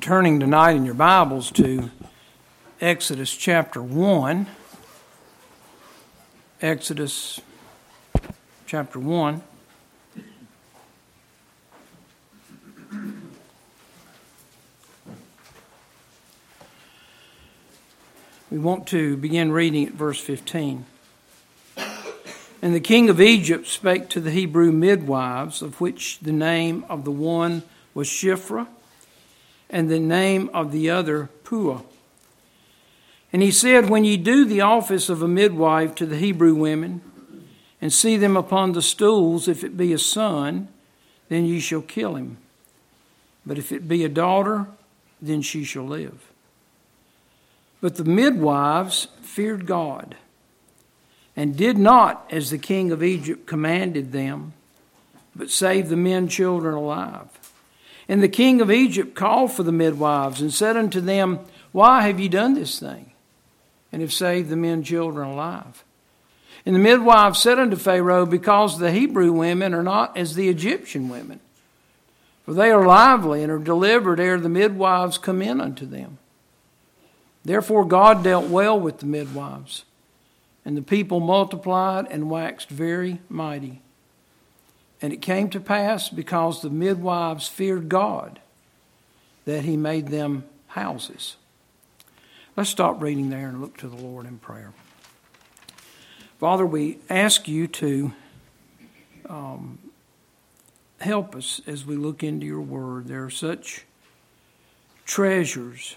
turning tonight in your Bibles to Exodus chapter 1. Exodus chapter 1. We want to begin reading at verse 15. And the king of Egypt spake to the Hebrew midwives, of which the name of the one was Shiphrah and the name of the other Puah. And he said, When ye do the office of a midwife to the Hebrew women, and see them upon the stools, if it be a son, then ye shall kill him. But if it be a daughter, then she shall live. But the midwives feared God, and did not as the king of Egypt commanded them, but saved the men children alive. And the king of Egypt called for the midwives and said unto them, Why have ye done this thing? And have saved the men children alive. And the midwives said unto Pharaoh, Because the Hebrew women are not as the Egyptian women, for they are lively and are delivered ere the midwives come in unto them. Therefore God dealt well with the midwives, and the people multiplied and waxed very mighty. And it came to pass, because the midwives feared God, that he made them houses. Let's stop reading there and look to the Lord in prayer. Father, we ask you to um, help us as we look into your word. There are such treasures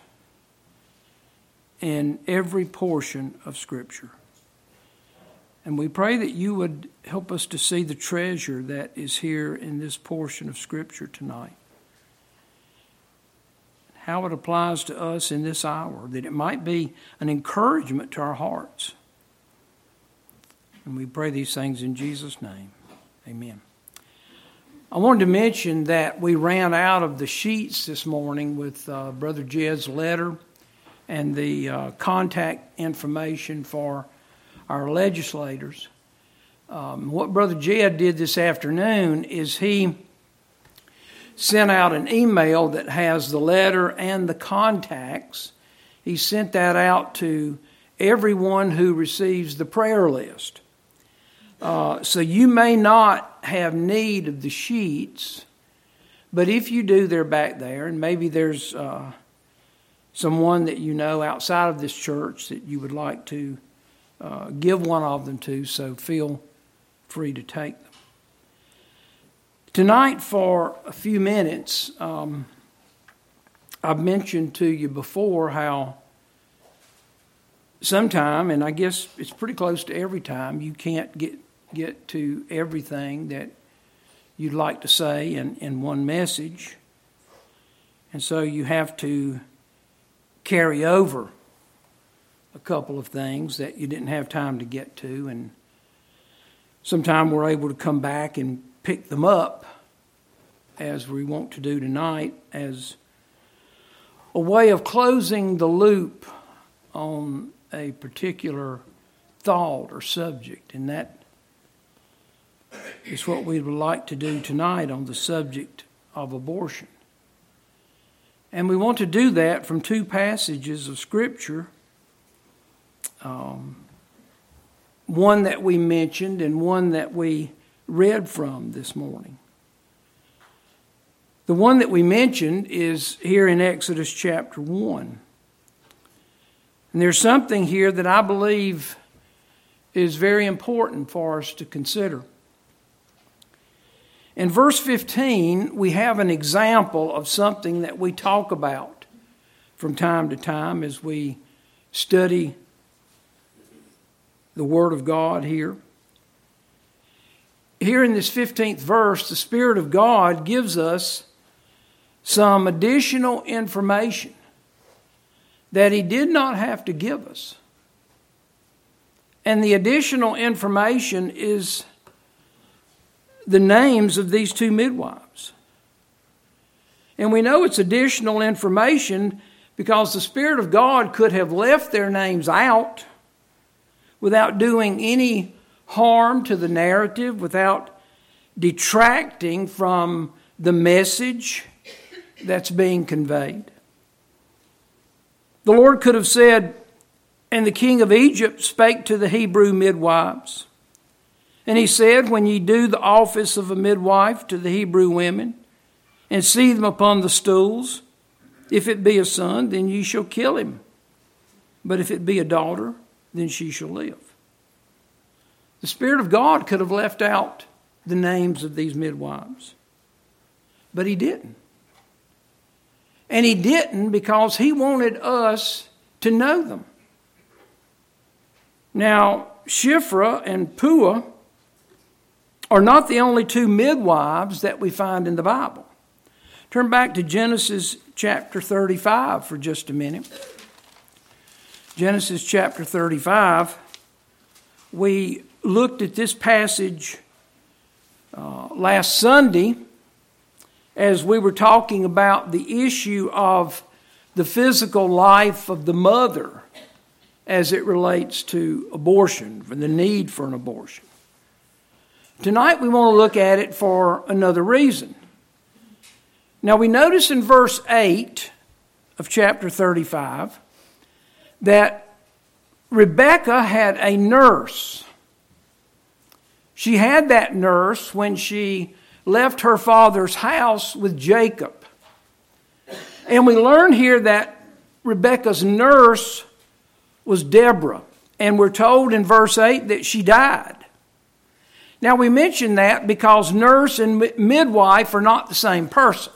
in every portion of Scripture. And we pray that you would help us to see the treasure that is here in this portion of Scripture tonight. How it applies to us in this hour, that it might be an encouragement to our hearts. And we pray these things in Jesus' name. Amen. I wanted to mention that we ran out of the sheets this morning with uh, Brother Jed's letter and the uh, contact information for our legislators. Um, what Brother Jed did this afternoon is he sent out an email that has the letter and the contacts. He sent that out to everyone who receives the prayer list. Uh, so you may not have need of the sheets, but if you do, they're back there, and maybe there's uh, someone that you know outside of this church that you would like to uh, give one of them to, so feel free to take them. Tonight, for a few minutes, um, I've mentioned to you before how sometime, and I guess it's pretty close to every time, you can't get, get to everything that you'd like to say in, in one message. And so you have to carry over a couple of things that you didn't have time to get to, and sometime we're able to come back and pick them up as we want to do tonight as a way of closing the loop on a particular thought or subject, and that is what we would like to do tonight on the subject of abortion. And we want to do that from two passages of Scripture um, one that we mentioned and one that we read from this morning. The one that we mentioned is here in Exodus chapter 1. And there's something here that I believe is very important for us to consider. In verse 15, we have an example of something that we talk about from time to time as we study the Word of God here. Here in this 15th verse, the Spirit of God gives us some additional information that He did not have to give us. And the additional information is the names of these two midwives. And we know it's additional information because the Spirit of God could have left their names out without doing any harm to the narrative, without detracting from the message that's being conveyed. The Lord could have said, And the king of Egypt spake to the Hebrew midwives. And he said, When ye do the office of a midwife to the Hebrew women, and see them upon the stools, if it be a son, then ye shall kill him. But if it be a daughter, then she shall live. The Spirit of God could have left out the names of these midwives, but He didn't. And He didn't because He wanted us to know them. Now, Shiphrah and Puah are not the only two midwives that we find in the Bible. Turn back to Genesis chapter 35 for just a minute. Genesis chapter 35. We looked at this passage uh, last Sunday as we were talking about the issue of the physical life of the mother as it relates to abortion, and the need for an abortion. Tonight we want to look at it for another reason. Now we notice in verse 8 of chapter 35 that Rebecca had a nurse. She had that nurse when she left her father's house with Jacob. And we learn here that Rebecca's nurse was Deborah. And we're told in verse 8 that she died. Now, we mention that because nurse and midwife are not the same person.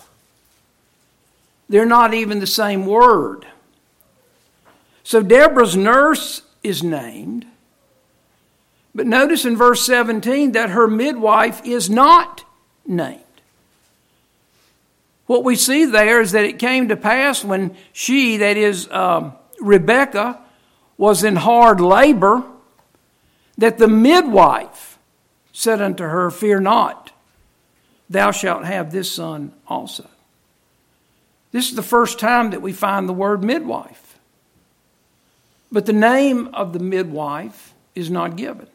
They're not even the same word. So Deborah's nurse is named. But notice in verse 17 that her midwife is not named. What we see there is that it came to pass when she, that is um, Rebecca, was in hard labor, that the midwife said unto her, Fear not, thou shalt have this son also. This is the first time that we find the word midwife. But the name of the midwife is not given.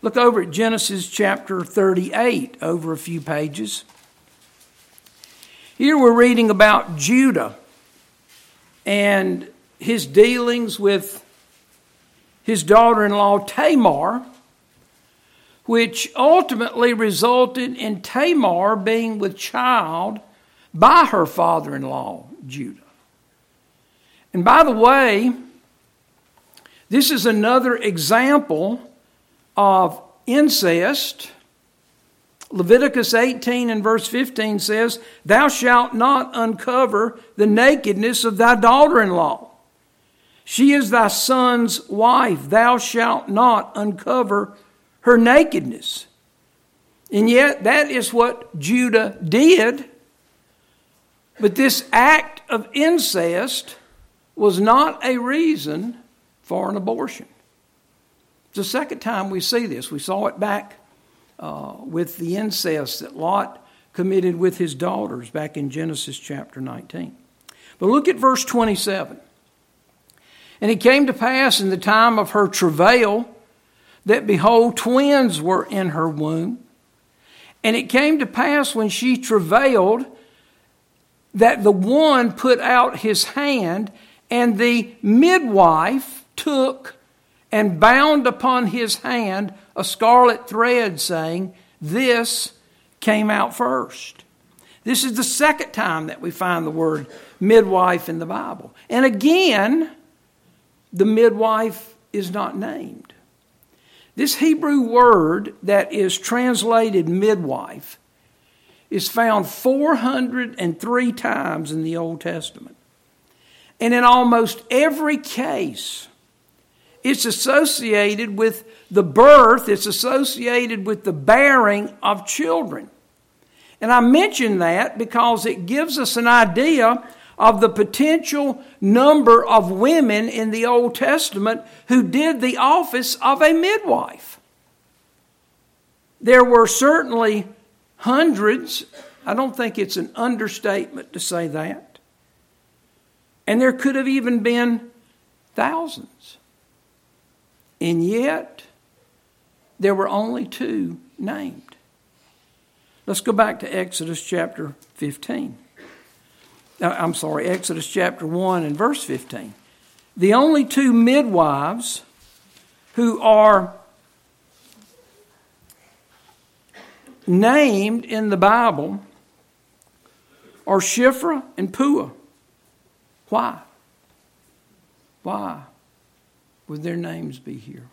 Look over at Genesis chapter 38, over a few pages. Here we're reading about Judah and his dealings with his daughter in law Tamar, which ultimately resulted in Tamar being with child by her father in law, Judah. And by the way, this is another example of incest. Leviticus 18 and verse 15 says, Thou shalt not uncover the nakedness of thy daughter in law. She is thy son's wife. Thou shalt not uncover her nakedness. And yet, that is what Judah did but this act of incest was not a reason for an abortion. It's the second time we see this. We saw it back uh, with the incest that Lot committed with his daughters back in Genesis chapter 19. But look at verse 27. And it came to pass in the time of her travail that behold, twins were in her womb. And it came to pass when she travailed that the one put out his hand, and the midwife took and bound upon his hand a scarlet thread, saying, This came out first. This is the second time that we find the word midwife in the Bible. And again, the midwife is not named. This Hebrew word that is translated midwife is found 403 times in the Old Testament. And in almost every case, it's associated with the birth, it's associated with the bearing of children. And I mention that because it gives us an idea of the potential number of women in the Old Testament who did the office of a midwife. There were certainly Hundreds. I don't think it's an understatement to say that. And there could have even been thousands. And yet, there were only two named. Let's go back to Exodus chapter 15. Uh, I'm sorry, Exodus chapter 1 and verse 15. the only two midwives who are named in the Bible are Shiphrah and Puah. Why? Why would their names be here?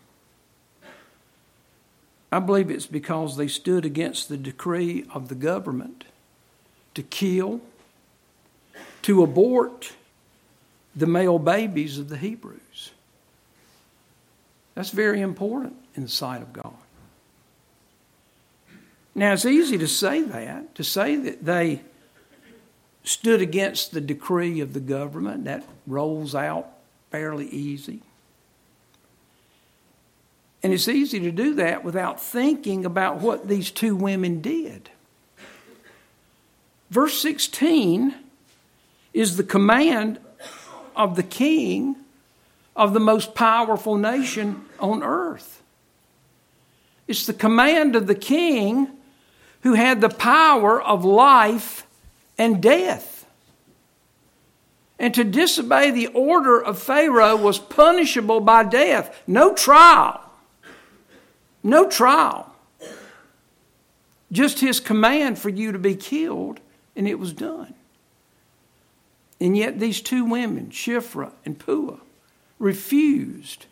I believe it's because they stood against the decree of the government to kill, to abort the male babies of the Hebrews. That's very important in the sight of God. Now, it's easy to say that, to say that they stood against the decree of the government. That rolls out fairly easy. And it's easy to do that without thinking about what these two women did. Verse 16 is the command of the king of the most powerful nation on earth. It's the command of the king who had the power of life and death. And to disobey the order of Pharaoh was punishable by death. No trial. No trial. Just his command for you to be killed, and it was done. And yet, these two women, Shiphrah and Puah, refused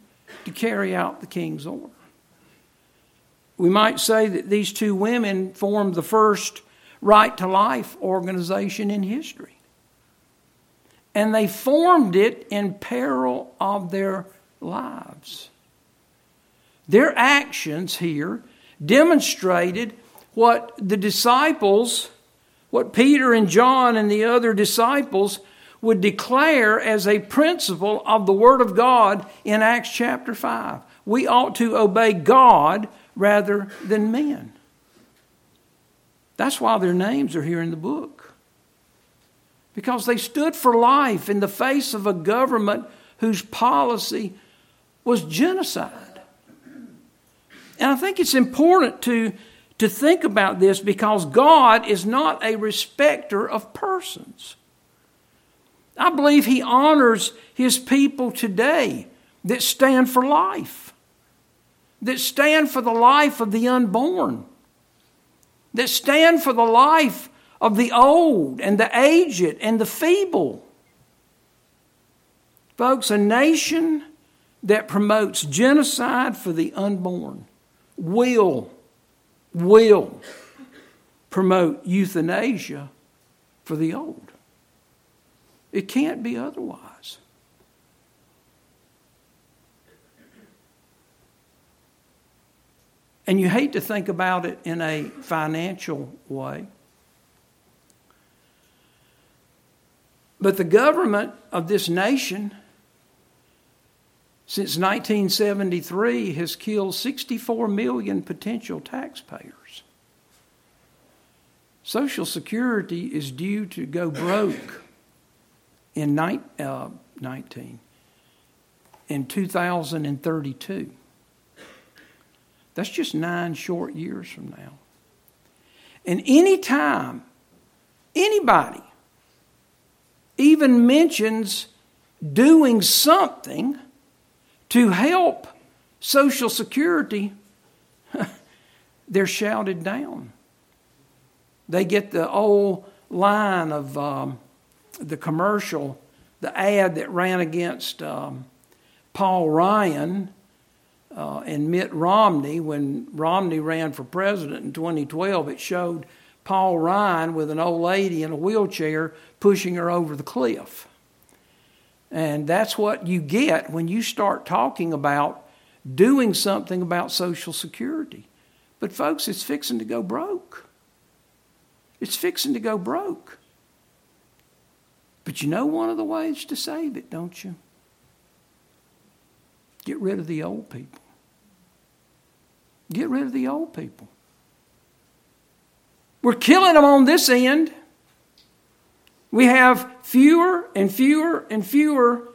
to carry out the king's order. We might say that these two women formed the first right to life organization in history. And they formed it in peril of their lives. Their actions here demonstrated what the disciples, what Peter and John and the other disciples would declare as a principle of the Word of God in Acts chapter 5. We ought to obey God rather than men. That's why their names are here in the book. Because they stood for life in the face of a government whose policy was genocide. And I think it's important to, to think about this because God is not a respecter of persons. I believe He honors His people today that stand for life, that stand for the life of the unborn, that stand for the life of the old and the aged and the feeble. Folks, a nation that promotes genocide for the unborn will, will promote euthanasia for the old. It can't be otherwise. And you hate to think about it in a financial way. But the government of this nation, since 1973, has killed 64 million potential taxpayers. Social Security is due to go broke in ni- uh, 19 in 2032. That's just nine short years from now. And any time anybody even mentions doing something to help Social Security, they're shouted down. They get the old line of um, the commercial, the ad that ran against um, Paul Ryan uh, and Mitt Romney, when Romney ran for president in 2012, it showed Paul Ryan with an old lady in a wheelchair pushing her over the cliff. And that's what you get when you start talking about doing something about Social Security. But, folks, it's fixing to go broke. It's fixing to go broke. But you know one of the ways to save it, don't you? Get rid of the old people. Get rid of the old people. We're killing them on this end. We have fewer and fewer and fewer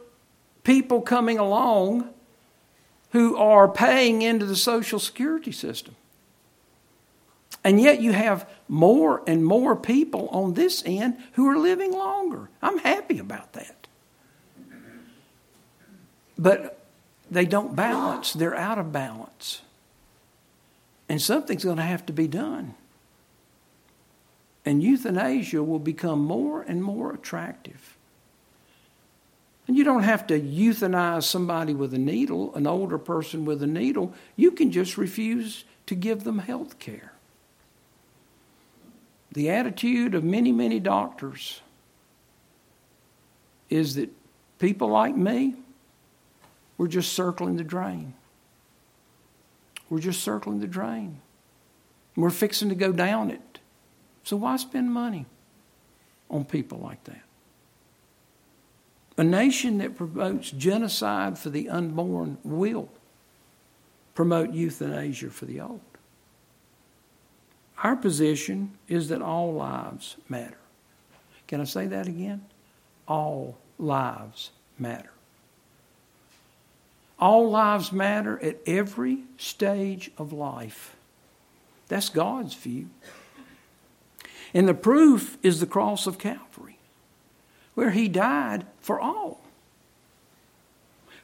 people coming along who are paying into the Social Security system. And yet you have more and more people on this end who are living longer. I'm happy about that. but they don't balance, they're out of balance. And something's going to have to be done. And euthanasia will become more and more attractive. And you don't have to euthanize somebody with a needle, an older person with a needle. You can just refuse to give them health care. The attitude of many, many doctors is that people like me, we're just circling the drain. We're just circling the drain. We're fixing to go down it. So why spend money on people like that? A nation that promotes genocide for the unborn will promote euthanasia for the old. Our position is that all lives matter. Can I say that again? All lives matter. All lives matter at every stage of life. That's God's view. And the proof is the cross of Calvary, where He died for all.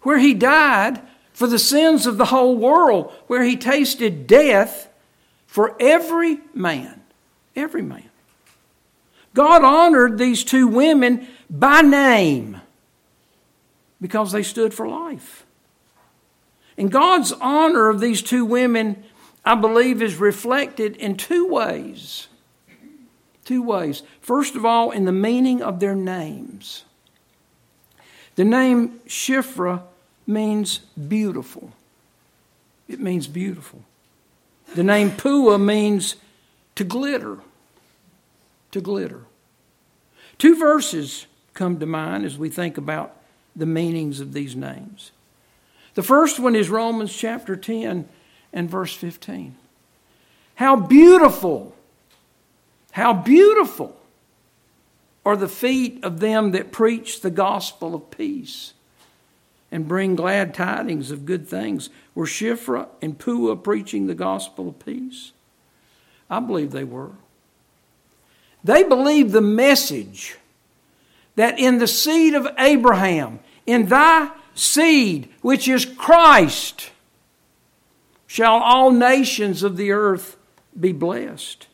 Where He died for the sins of the whole world, where He tasted death for every man. Every man. God honored these two women by name because they stood for life. And God's honor of these two women, I believe, is reflected in two ways. Two ways. First of all, in the meaning of their names. The name Shiphrah means beautiful. It means beautiful. The name Puah means to glitter. To glitter. Two verses come to mind as we think about the meanings of these names. The first one is Romans chapter 10 and verse 15. How beautiful, how beautiful are the feet of them that preach the gospel of peace and bring glad tidings of good things. Were Shiphrah and Puah preaching the gospel of peace? I believe they were. They believed the message that in the seed of Abraham, in thy seed, which is Christ, shall all nations of the earth be blessed.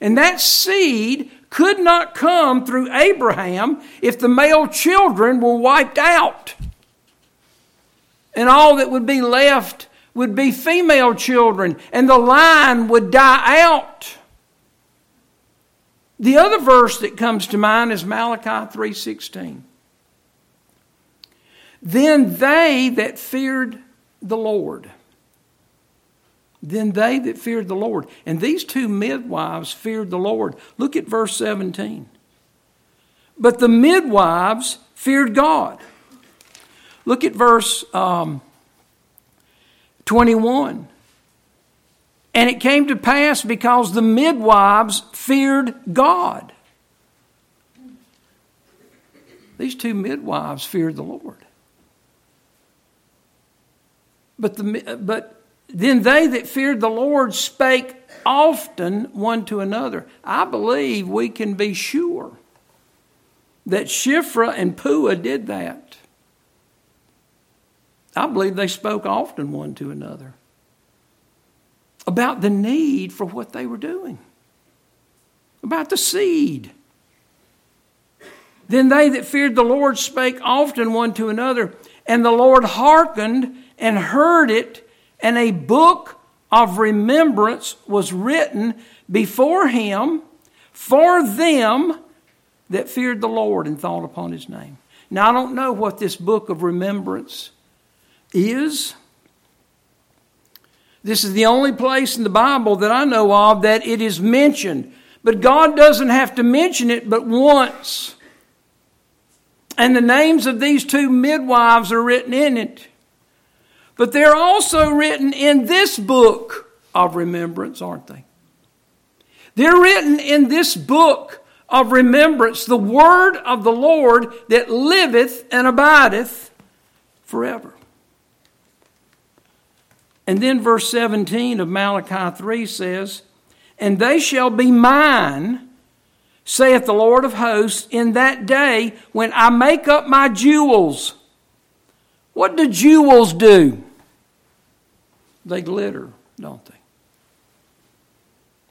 And that seed could not come through Abraham if the male children were wiped out. And all that would be left would be female children, and the line would die out. The other verse that comes to mind is Malachi 3:16. Then they that feared the Lord. Then they that feared the Lord. And these two midwives feared the Lord. Look at verse 17. But the midwives feared God. Look at verse um, 21. And it came to pass because the midwives feared God. These two midwives feared the Lord. But, the, but then they that feared the Lord spake often one to another. I believe we can be sure that Shiphrah and Puah did that. I believe they spoke often one to another about the need for what they were doing, about the seed. Then they that feared the Lord spake often one to another, and the Lord hearkened and heard it, and a book of remembrance was written before him for them that feared the Lord and thought upon his name. Now, I don't know what this book of remembrance is. This is the only place in the Bible that I know of that it is mentioned. But God doesn't have to mention it but once. And the names of these two midwives are written in it. But they're also written in this book of remembrance, aren't they? They're written in this book of remembrance, the word of the Lord that liveth and abideth forever. And then verse 17 of Malachi 3 says, And they shall be mine, saith the Lord of hosts, in that day when I make up my jewels What do jewels do? They glitter, don't they?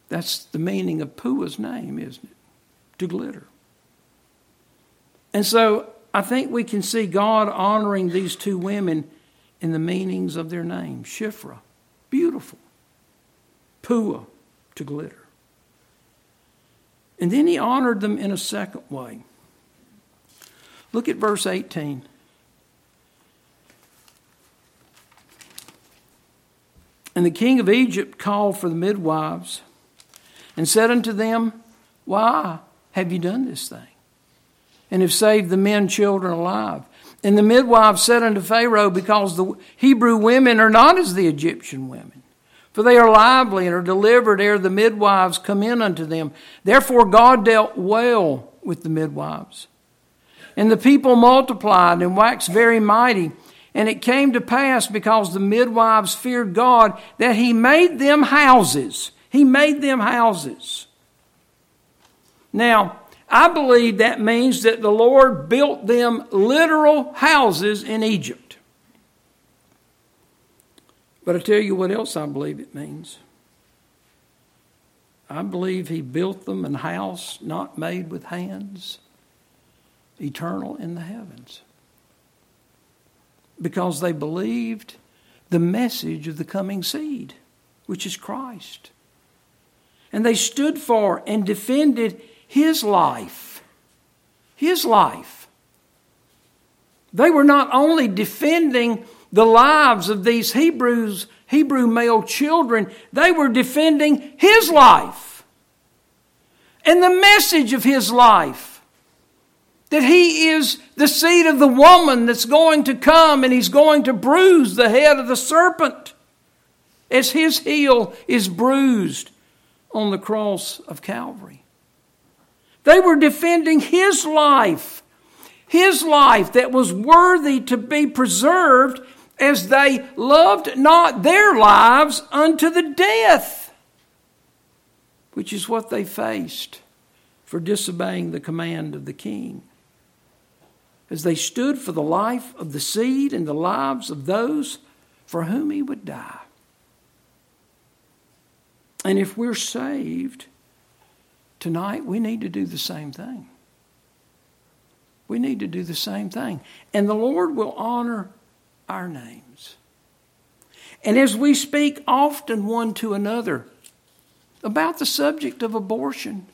That's the meaning of Puah's name, isn't it? To glitter. And so I think we can see God honoring these two women in the meanings of their names. Shiphrah, beautiful. Puah, to glitter. And then he honored them in a second way. Look at verse 18. And the king of Egypt called for the midwives and said unto them, Why have you done this thing? And have saved the men, children alive. And the midwives said unto Pharaoh, Because the Hebrew women are not as the Egyptian women. For they are lively and are delivered ere the midwives come in unto them. Therefore God dealt well with the midwives. And the people multiplied and waxed very mighty. And it came to pass, because the midwives feared God, that he made them houses. He made them houses. Now, I believe that means that the Lord built them literal houses in Egypt. But I tell you what else I believe it means. I believe He built them a house not made with hands, eternal in the heavens. Because they believed the message of the coming seed, which is Christ. And they stood for and defended his life. His life. They were not only defending the lives of these Hebrews, Hebrew male children, they were defending his life and the message of his life. That he is the seed of the woman that's going to come and he's going to bruise the head of the serpent as his heel is bruised on the cross of Calvary. They were defending his life, his life that was worthy to be preserved as they loved not their lives unto the death, which is what they faced for disobeying the command of the king. As they stood for the life of the seed and the lives of those for whom he would die. And if we're saved, Tonight, we need to do the same thing. We need to do the same thing. And the Lord will honor our names. And as we speak often one to another about the subject of abortion,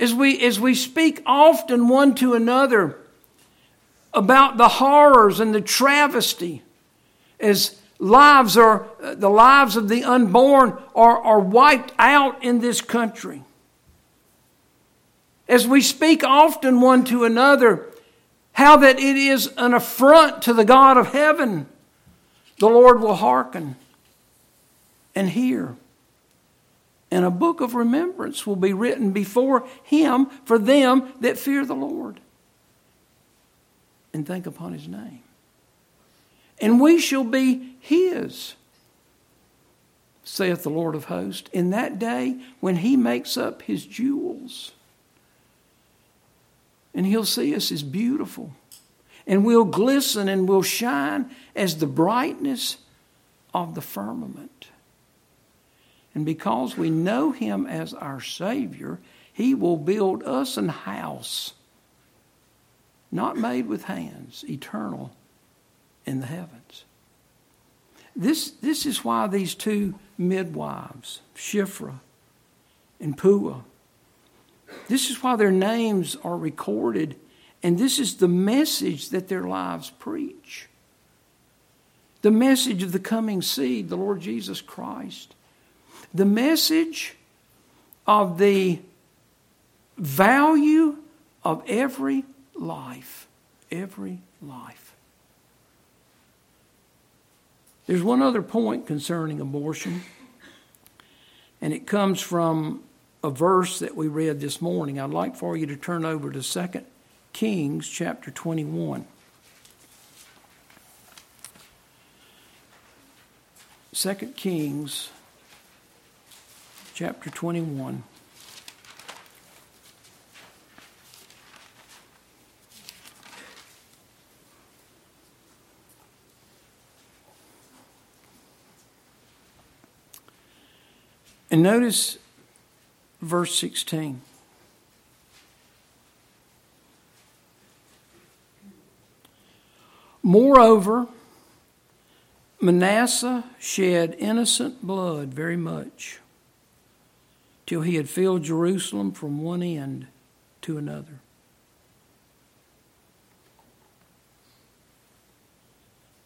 as we, as we speak often one to another about the horrors and the travesty, as lives are, the lives of the unborn are, are wiped out in this country. As we speak often one to another, how that it is an affront to the God of heaven, the Lord will hearken and hear. And a book of remembrance will be written before Him for them that fear the Lord and think upon His name and we shall be his, saith the Lord of hosts, in that day when he makes up his jewels. And he'll see us as beautiful. And we'll glisten and we'll shine as the brightness of the firmament. And because we know him as our Savior, he will build us an house, not made with hands, eternal in the heavens. This, this is why these two midwives, Shiphrah and Puah, this is why their names are recorded, and this is the message that their lives preach. The message of the coming seed, the Lord Jesus Christ. The message of the value of every life. Every life. There's one other point concerning abortion, and it comes from a verse that we read this morning. I'd like for you to turn over to 2 Kings chapter 21. 2 Kings chapter 21. And notice verse 16. Moreover, Manasseh shed innocent blood very much till he had filled Jerusalem from one end to another.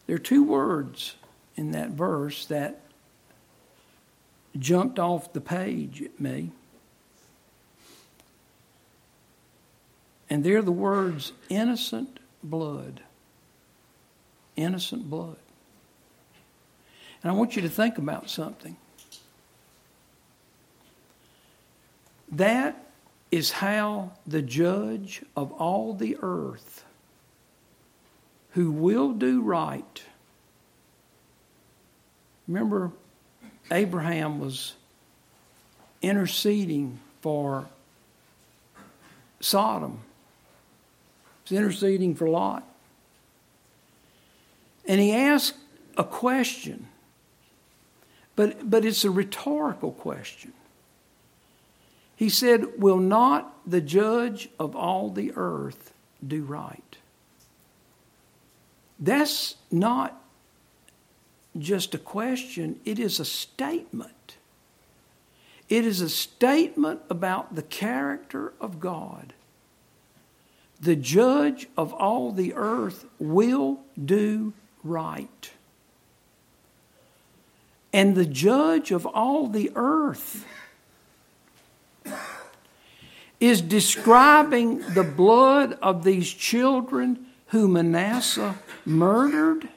There are two words in that verse that jumped off the page at me. And they're the words innocent blood. Innocent blood. And I want you to think about something. That is how the judge of all the earth, who will do right, remember, Abraham was interceding for Sodom. He was interceding for Lot. And he asked a question, but, but it's a rhetorical question. He said, Will not the judge of all the earth do right? That's not just a question, it is a statement. It is a statement about the character of God. The judge of all the earth will do right. And the judge of all the earth is describing the blood of these children who Manasseh murdered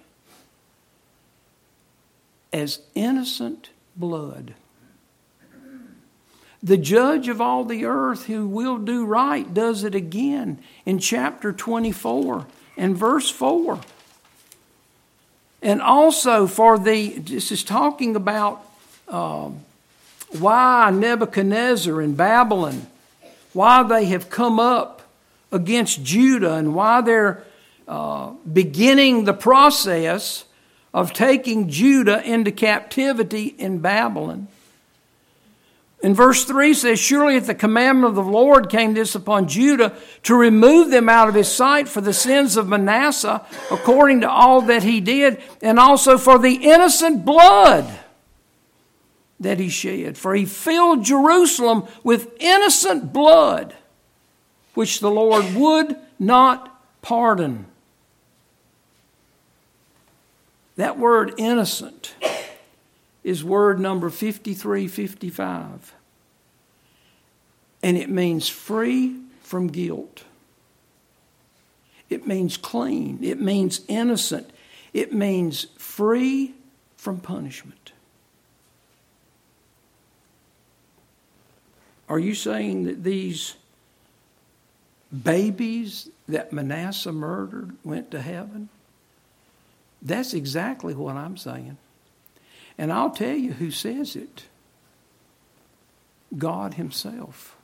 as innocent blood. The judge of all the earth who will do right does it again in chapter 24 and verse 4. And also for the, this is talking about um, why Nebuchadnezzar in Babylon, why they have come up against Judah and why they're uh, beginning the process of taking Judah into captivity in Babylon. In verse 3 says, Surely at the commandment of the Lord came this upon Judah to remove them out of his sight for the sins of Manasseh, according to all that he did, and also for the innocent blood that he shed. For he filled Jerusalem with innocent blood, which the Lord would not pardon. That word innocent is word number 5355. And it means free from guilt. It means clean. It means innocent. It means free from punishment. Are you saying that these babies that Manasseh murdered went to heaven? That's exactly what I'm saying. And I'll tell you who says it God Himself.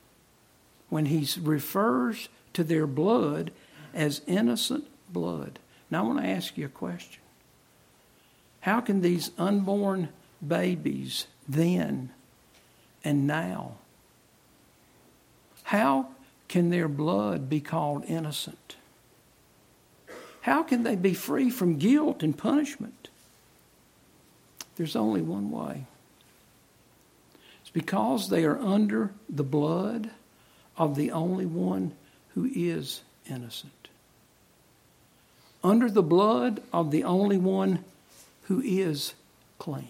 When He refers to their blood as innocent blood. Now, I want to ask you a question. How can these unborn babies then and now, how can their blood be called innocent? How can they be free from guilt and punishment? There's only one way. It's because they are under the blood of the only one who is innocent. Under the blood of the only one who is clean.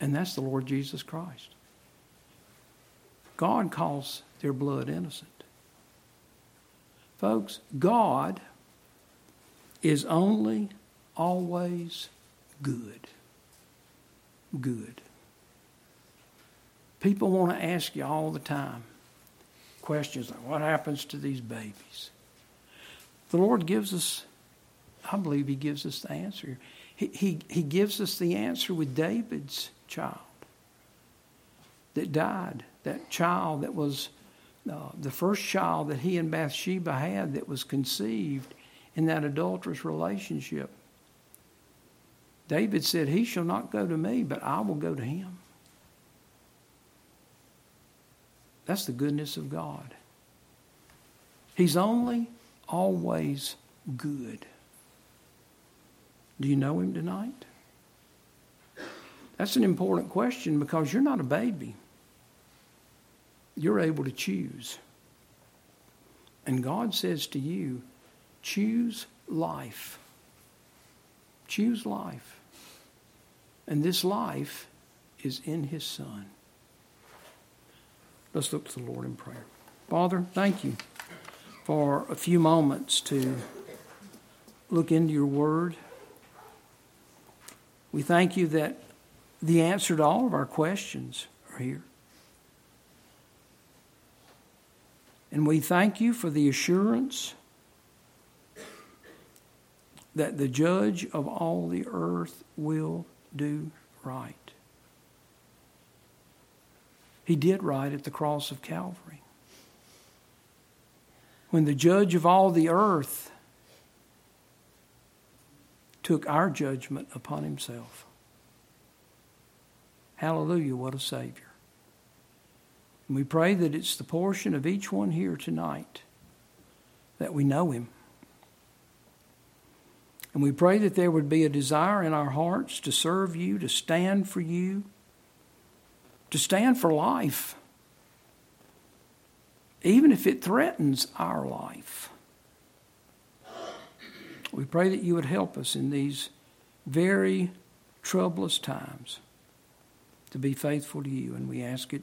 And that's the Lord Jesus Christ. God calls their blood innocent. Folks, God is only always good. Good. People want to ask you all the time questions like, what happens to these babies? The Lord gives us, I believe He gives us the answer. He, he, he gives us the answer with David's child that died, that child that was uh, the first child that he and Bathsheba had that was conceived in that adulterous relationship. David said, He shall not go to me, but I will go to him. That's the goodness of God. He's only always good. Do you know Him tonight? That's an important question because you're not a baby. You're able to choose. And God says to you, choose life. Choose life. And this life is in His Son. Let's look to the Lord in prayer. Father, thank you for a few moments to look into your word. We thank you that the answer to all of our questions are here. And we thank you for the assurance that the judge of all the earth will do right. He did right at the cross of Calvary. When the judge of all the earth took our judgment upon himself. Hallelujah, what a Savior. And we pray that it's the portion of each one here tonight that we know Him. And we pray that there would be a desire in our hearts to serve you, to stand for you, to stand for life, even if it threatens our life. We pray that you would help us in these very troublous times to be faithful to you, and we ask it